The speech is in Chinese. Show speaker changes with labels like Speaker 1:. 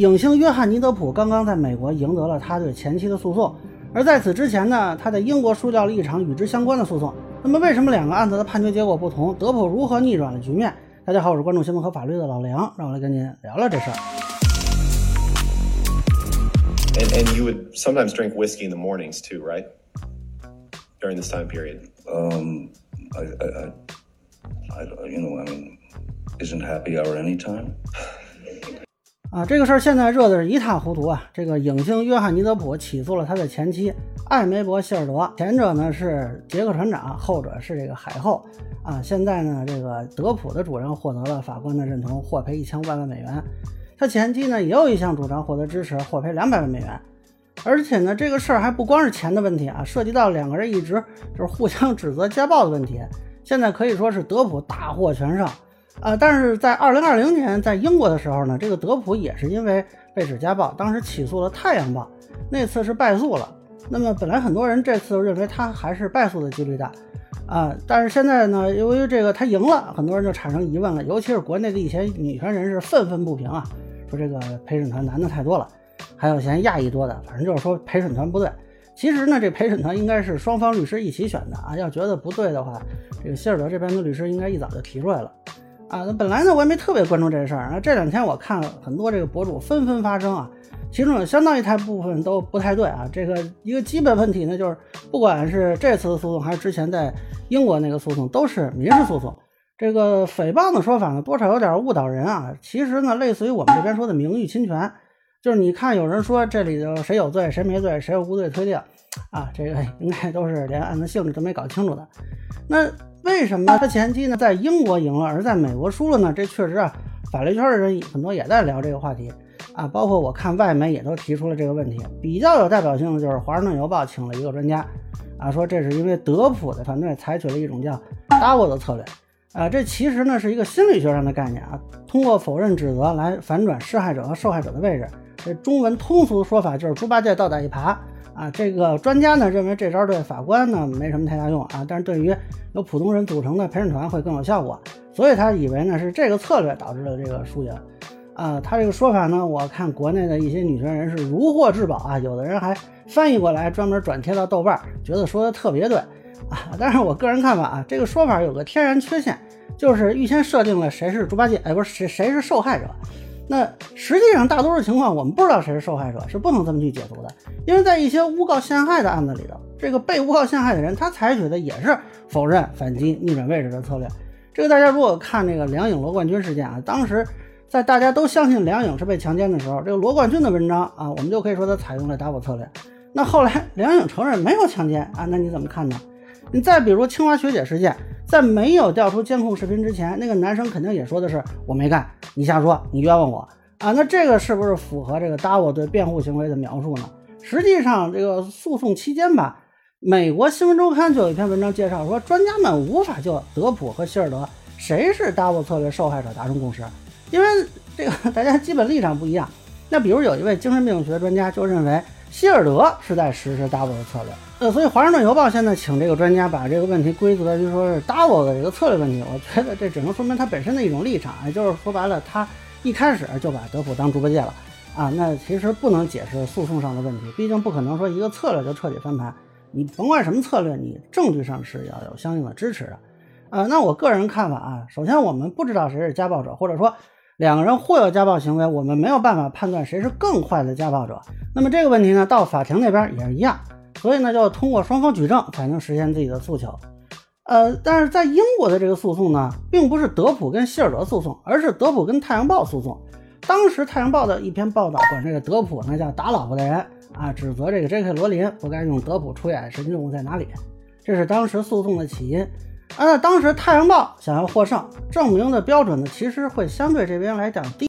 Speaker 1: 影星约翰尼·德普刚刚在美国赢得了他对前妻的诉讼，而在此之前呢，他在英国输掉了一场与之相关的诉讼。那么，为什么两个案子的判决结果不同？德普如何逆转了局面？大家好，我是关注新闻和法律的老梁，让我来跟您聊聊这事儿。
Speaker 2: And, and you would sometimes drink whiskey in the mornings too, right? During this time period.
Speaker 3: Um, I, I, I, I, you know, I mean, isn't happy hour any time?
Speaker 1: 啊，这个事儿现在热的是一塌糊涂啊！这个影星约翰尼·德普起诉了他的前妻艾梅伯·希尔德，前者呢是杰克船长，后者是这个海后。啊，现在呢，这个德普的主张获得了法官的认同，获赔一千五百万美元。他前妻呢也有一项主张获得支持，获赔两百万美元。而且呢，这个事儿还不光是钱的问题啊，涉及到两个人一直就是互相指责家暴的问题。现在可以说是德普大获全胜。啊，但是在二零二零年在英国的时候呢，这个德普也是因为被指家暴，当时起诉了《太阳报》，那次是败诉了。那么本来很多人这次认为他还是败诉的几率大，啊，但是现在呢，由于这个他赢了，很多人就产生疑问了，尤其是国内的一些女权人士愤愤不平啊，说这个陪审团男的太多了，还有嫌亚裔多的，反正就是说陪审团不对。其实呢，这陪审团应该是双方律师一起选的啊，要觉得不对的话，这个希尔德这边的律师应该一早就提出来了。啊，那本来呢，我也没特别关注这事儿。然后这两天我看了很多这个博主纷纷发声啊，其中有相当一大部分都不太对啊。这个一个基本问题呢，就是不管是这次的诉讼还是之前在英国那个诉讼，都是民事诉讼。这个诽谤的说法呢，多少有点误导人啊。其实呢，类似于我们这边说的名誉侵权，就是你看有人说这里头谁有罪谁没罪，谁有无罪推定啊，这个应该都是连案子性质都没搞清楚的。那。为什么他前期呢在英国赢了，而在美国输了呢？这确实啊，法律圈的人很多也在聊这个话题啊，包括我看外媒也都提出了这个问题。比较有代表性的就是《华盛顿邮报》请了一个专家啊，说这是因为德普的团队采取了一种叫 “double” 的策略啊，这其实呢是一个心理学上的概念啊，通过否认指责来反转施害者和受害者的位置。这中文通俗的说法就是猪八戒倒打一耙。啊，这个专家呢认为这招对法官呢没什么太大用啊，但是对于由普通人组成的陪审团会更有效果，所以他以为呢是这个策略导致了这个输赢。啊，他这个说法呢，我看国内的一些女权人士如获至宝啊，有的人还翻译过来专门转贴到豆瓣，觉得说的特别对啊。但是我个人看法啊，这个说法有个天然缺陷，就是预先设定了谁是猪八戒，哎，不是谁谁是受害者。那实际上，大多数情况我们不知道谁是受害者，是不能这么去解读的。因为在一些诬告陷害的案子里头，这个被诬告陷害的人，他采取的也是否认、反击、逆转位置的策略。这个大家如果看那个梁颖罗冠军事件啊，当时在大家都相信梁颖是被强奸的时候，这个罗冠军的文章啊，我们就可以说他采用了打我策略。那后来梁颖承认没有强奸啊，那你怎么看呢？你再比如清华学姐事件，在没有调出监控视频之前，那个男生肯定也说的是我没干，你瞎说，你冤枉我啊！那这个是不是符合这个 Davo 对辩护行为的描述呢？实际上，这个诉讼期间吧，美国新闻周刊就有一篇文章介绍说，专家们无法就德普和希尔德谁是 Davo 策略受害者达成共识，因为这个 大家基本立场不一样。那比如有一位精神病学专家就认为希尔德是在实施 double 的策略。呃，所以《华盛顿邮报》现在请这个专家把这个问题归责于说是 double 的这个策略问题，我觉得这只能说明他本身的一种立场，也就是说白了，他一开始就把德普当猪八戒了啊。那其实不能解释诉讼上的问题，毕竟不可能说一个策略就彻底翻盘。你甭管什么策略，你证据上是要有相应的支持的。啊，那我个人看法啊，首先我们不知道谁是家暴者，或者说两个人互有家暴行为，我们没有办法判断谁是更坏的家暴者。那么这个问题呢，到法庭那边也是一样。所以呢，就要通过双方举证才能实现自己的诉求。呃，但是在英国的这个诉讼呢，并不是德普跟希尔德诉讼，而是德普跟《太阳报》诉讼。当时《太阳报》的一篇报道，管这个德普呢叫打老婆的人啊，指责这个 J.K. 罗琳不该用德普出演《神奇动物在哪里》，这是当时诉讼的起因。啊，当时《太阳报》想要获胜，证明的标准呢，其实会相对这边来讲低。